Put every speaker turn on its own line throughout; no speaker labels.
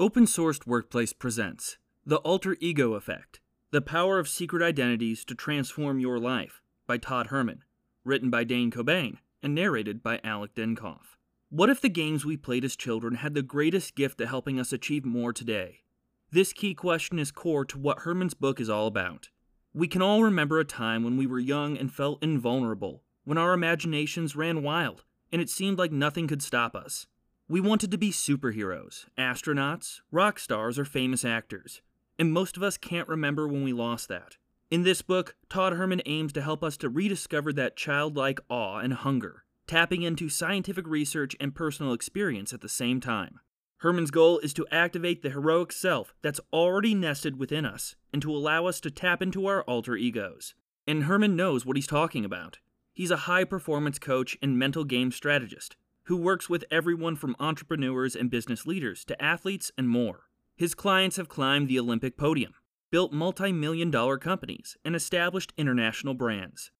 Open Sourced Workplace presents The Alter Ego Effect The Power of Secret Identities to Transform Your Life by Todd Herman, written by Dane Cobain and narrated by Alec Denkoff. What if the games we played as children had the greatest gift to helping us achieve more today? This key question is core to what Herman's book is all about. We can all remember a time when we were young and felt invulnerable, when our imaginations ran wild, and it seemed like nothing could stop us. We wanted to be superheroes, astronauts, rock stars, or famous actors, and most of us can't remember when we lost that. In this book, Todd Herman aims to help us to rediscover that childlike awe and hunger, tapping into scientific research and personal experience at the same time. Herman's goal is to activate the heroic self that's already nested within us and to allow us to tap into our alter egos. And Herman knows what he's talking about. He's a high performance coach and mental game strategist who works with everyone from entrepreneurs and business leaders to athletes and more. His clients have climbed the Olympic podium, built multi million dollar companies, and established international brands.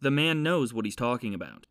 The man knows what he's talking about.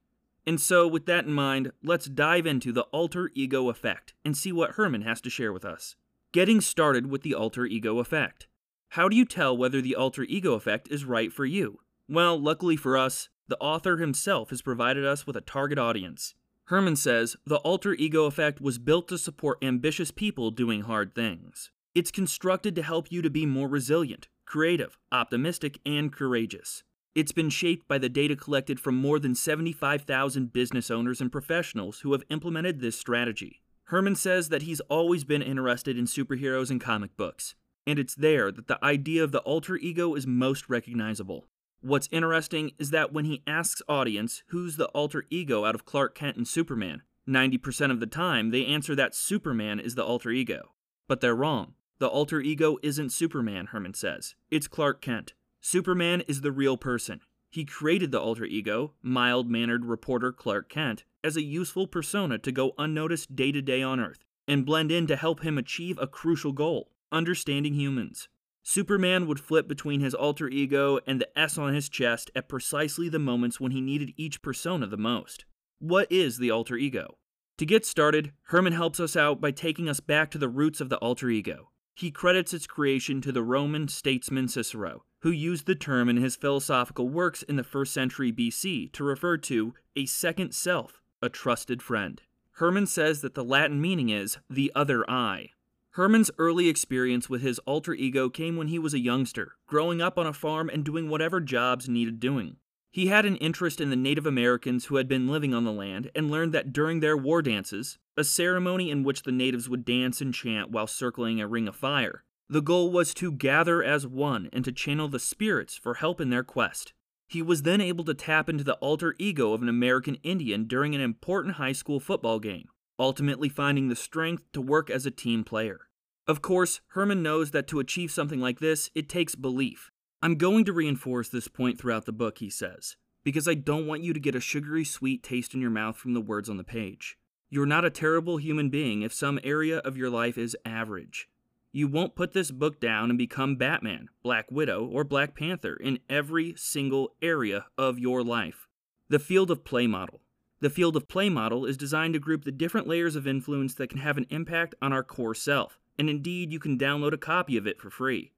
And so, with that in mind, let's dive into the alter ego effect and see what Herman has to share with us. Getting started with the alter ego effect. How do you tell whether the alter ego effect is right for you? Well, luckily for us, the author himself has provided us with a target audience. Herman says the alter ego effect was built to support ambitious people doing hard things. It's constructed to help you to be more resilient, creative, optimistic, and courageous. It's been shaped by the data collected from more than 75,000 business owners and professionals who have implemented this strategy. Herman says that he's always been interested in superheroes and comic books, and it's there that the idea of the alter ego is most recognizable. What's interesting is that when he asks audience who's the alter ego out of Clark Kent and Superman, 90% of the time they answer that Superman is the alter ego. But they're wrong. The alter ego isn't Superman, Herman says. It's Clark Kent. Superman is the real person. He created the alter ego, mild mannered reporter Clark Kent, as a useful persona to go unnoticed day to day on Earth and blend in to help him achieve a crucial goal understanding humans. Superman would flip between his alter ego and the S on his chest at precisely the moments when he needed each persona the most. What is the alter ego? To get started, Herman helps us out by taking us back to the roots of the alter ego. He credits its creation to the Roman statesman Cicero, who used the term in his philosophical works in the 1st century BC to refer to a second self, a trusted friend. Herman says that the Latin meaning is the other I, Herman's early experience with his alter ego came when he was a youngster, growing up on a farm and doing whatever jobs needed doing. He had an interest in the Native Americans who had been living on the land and learned that during their war dances, a ceremony in which the natives would dance and chant while circling a ring of fire, the goal was to gather as one and to channel the spirits for help in their quest. He was then able to tap into the alter ego of an American Indian during an important high school football game, ultimately finding the strength to work as a team player. Of course, Herman knows that to achieve something like this, it takes belief. I'm going to reinforce this point throughout the book, he says, because I don't want you to get a sugary sweet taste in your mouth from the words on the page. You're not a terrible human being if some area of your life is average. You won't put this book down and become Batman, Black Widow, or Black Panther in every single area of your life. The field of play model. The field of play model is designed to group the different layers of influence that can have an impact on our core self and indeed you can download a copy of it for free.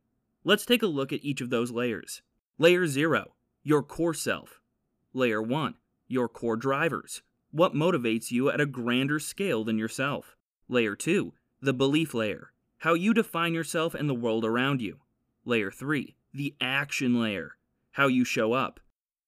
Let's take a look at each of those layers. Layer 0, your core self. Layer 1, your core drivers. What motivates you at a grander scale than yourself? Layer 2, the belief layer. How you define yourself and the world around you. Layer 3, the action layer. How you show up.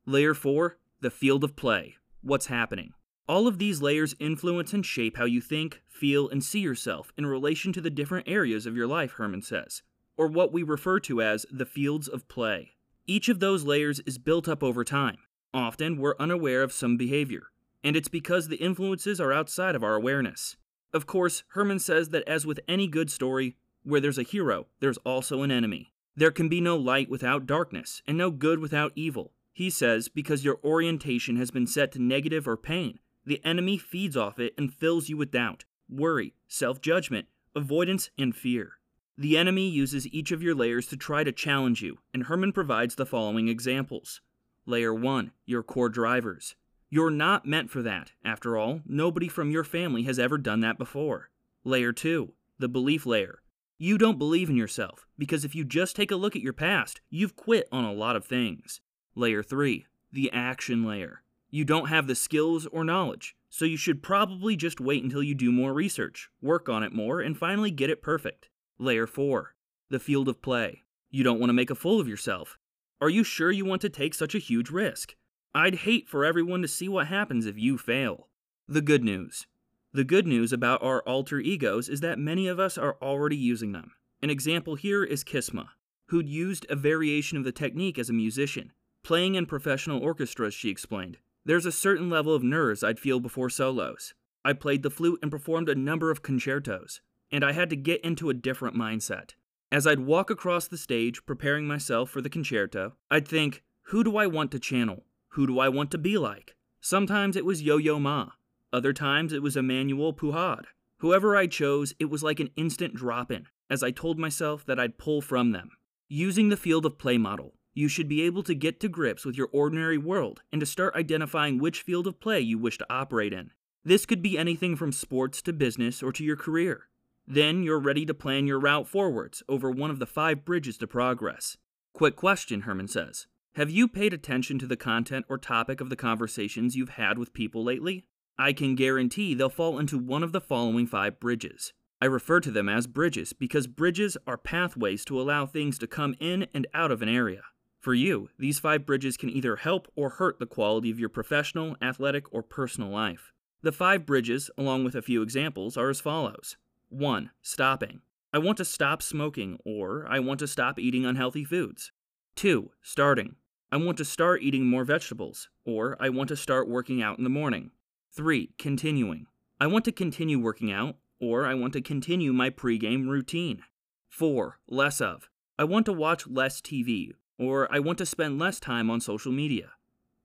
Layer 4, the field of play. What's happening? All of these layers influence and shape how you think, feel, and see yourself in relation to the different areas of your life, Herman says, or what we refer to as the fields of play. Each of those layers is built up over time. Often, we're unaware of some behavior, and it's because the influences are outside of our awareness. Of course, Herman says that as with any good story, where there's a hero, there's also an enemy. There can be no light without darkness, and no good without evil. He says because your orientation has been set to negative or pain, the enemy feeds off it and fills you with doubt, worry, self judgment, avoidance, and fear. The enemy uses each of your layers to try to challenge you, and Herman provides the following examples. Layer 1, your core drivers. You're not meant for that. After all, nobody from your family has ever done that before. Layer 2, the belief layer. You don't believe in yourself because if you just take a look at your past, you've quit on a lot of things. Layer 3, the action layer. You don't have the skills or knowledge, so you should probably just wait until you do more research, work on it more, and finally get it perfect. Layer 4, the field of play. You don't want to make a fool of yourself. Are you sure you want to take such a huge risk? I'd hate for everyone to see what happens if you fail. The good news. The good news about our alter egos is that many of us are already using them. An example here is Kisma, who'd used a variation of the technique as a musician, playing in professional orchestras, she explained. There's a certain level of nerves I'd feel before solos. I played the flute and performed a number of concertos, and I had to get into a different mindset. As I'd walk across the stage preparing myself for the concerto, I'd think, who do I want to channel? Who do I want to be like? Sometimes it was Yo Yo Ma. Other times it was Emmanuel Pahud. Whoever I chose, it was like an instant drop in, as I told myself that I'd pull from them. Using the field of play model, you should be able to get to grips with your ordinary world and to start identifying which field of play you wish to operate in. This could be anything from sports to business or to your career. Then you're ready to plan your route forwards over one of the five bridges to progress. Quick question, Herman says. Have you paid attention to the content or topic of the conversations you've had with people lately? I can guarantee they'll fall into one of the following five bridges. I refer to them as bridges because bridges are pathways to allow things to come in and out of an area. For you, these five bridges can either help or hurt the quality of your professional, athletic, or personal life. The five bridges, along with a few examples, are as follows 1. Stopping. I want to stop smoking, or I want to stop eating unhealthy foods. 2. Starting. I want to start eating more vegetables, or I want to start working out in the morning. 3. Continuing. I want to continue working out, or I want to continue my pregame routine. 4. Less of. I want to watch less TV, or I want to spend less time on social media.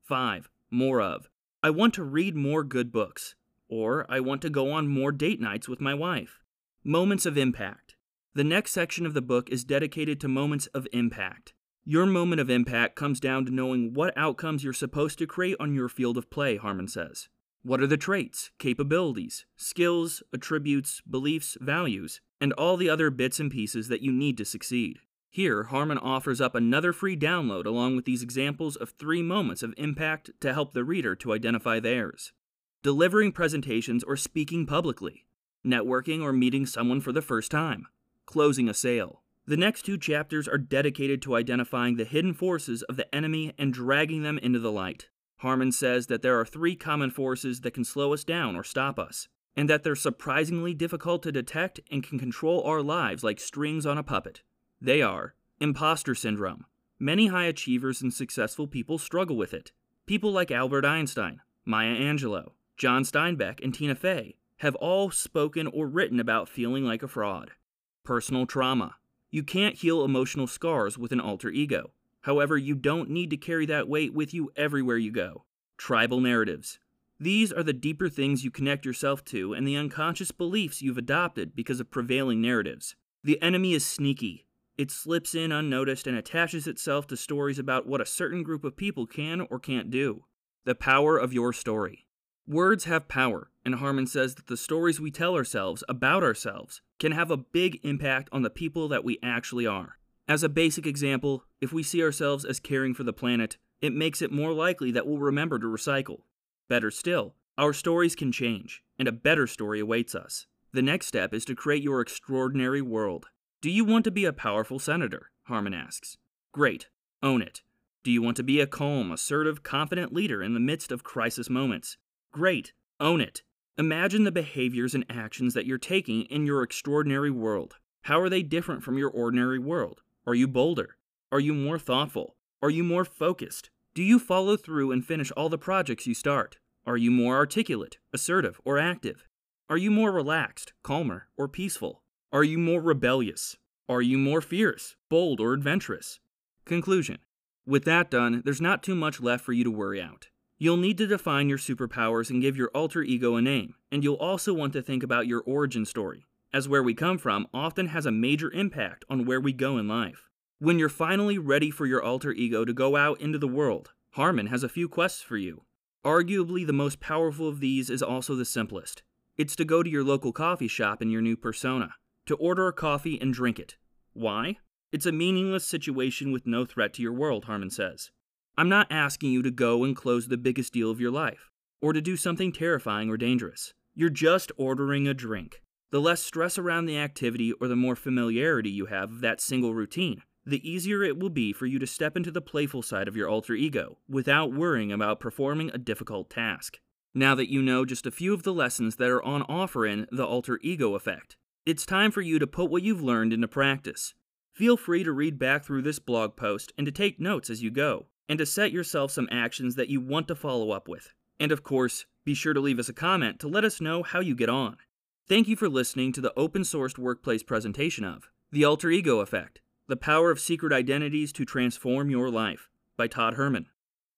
5. More of. I want to read more good books, or I want to go on more date nights with my wife. Moments of impact. The next section of the book is dedicated to moments of impact. Your moment of impact comes down to knowing what outcomes you're supposed to create on your field of play, Harmon says. What are the traits, capabilities, skills, attributes, beliefs, values, and all the other bits and pieces that you need to succeed? Here, Harmon offers up another free download along with these examples of three moments of impact to help the reader to identify theirs. Delivering presentations or speaking publicly, networking or meeting someone for the first time, closing a sale, the next two chapters are dedicated to identifying the hidden forces of the enemy and dragging them into the light. Harmon says that there are three common forces that can slow us down or stop us, and that they're surprisingly difficult to detect and can control our lives like strings on a puppet. They are imposter syndrome. Many high achievers and successful people struggle with it. People like Albert Einstein, Maya Angelou, John Steinbeck, and Tina Fey have all spoken or written about feeling like a fraud. Personal trauma. You can't heal emotional scars with an alter ego. However, you don't need to carry that weight with you everywhere you go. Tribal narratives. These are the deeper things you connect yourself to and the unconscious beliefs you've adopted because of prevailing narratives. The enemy is sneaky. It slips in unnoticed and attaches itself to stories about what a certain group of people can or can't do. The power of your story. Words have power, and Harmon says that the stories we tell ourselves about ourselves can have a big impact on the people that we actually are. As a basic example, if we see ourselves as caring for the planet, it makes it more likely that we'll remember to recycle. Better still, our stories can change, and a better story awaits us. The next step is to create your extraordinary world. Do you want to be a powerful senator? Harmon asks. Great, own it. Do you want to be a calm, assertive, confident leader in the midst of crisis moments? Great, own it. Imagine the behaviors and actions that you're taking in your extraordinary world. How are they different from your ordinary world? Are you bolder? Are you more thoughtful? Are you more focused? Do you follow through and finish all the projects you start? Are you more articulate, assertive, or active? Are you more relaxed, calmer, or peaceful? Are you more rebellious? Are you more fierce, bold, or adventurous? Conclusion With that done, there's not too much left for you to worry out. You'll need to define your superpowers and give your alter ego a name, and you'll also want to think about your origin story, as where we come from often has a major impact on where we go in life. When you're finally ready for your alter ego to go out into the world, Harmon has a few quests for you. Arguably, the most powerful of these is also the simplest. It's to go to your local coffee shop in your new persona. To order a coffee and drink it. Why? It's a meaningless situation with no threat to your world, Harmon says. I'm not asking you to go and close the biggest deal of your life, or to do something terrifying or dangerous. You're just ordering a drink. The less stress around the activity or the more familiarity you have of that single routine, the easier it will be for you to step into the playful side of your alter ego without worrying about performing a difficult task. Now that you know just a few of the lessons that are on offer in The Alter Ego Effect, it's time for you to put what you've learned into practice. Feel free to read back through this blog post and to take notes as you go, and to set yourself some actions that you want to follow up with. And of course, be sure to leave us a comment to let us know how you get on. Thank you for listening to the open sourced workplace presentation of The Alter Ego Effect The Power of Secret Identities to Transform Your Life by Todd Herman.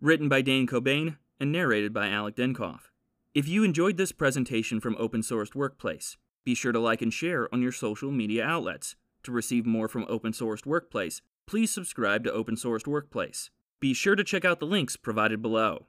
Written by Dane Cobain and narrated by Alec Denkoff. If you enjoyed this presentation from Open Sourced Workplace, be sure to like and share on your social media outlets. To receive more from Open Sourced Workplace, please subscribe to Open Sourced Workplace. Be sure to check out the links provided below.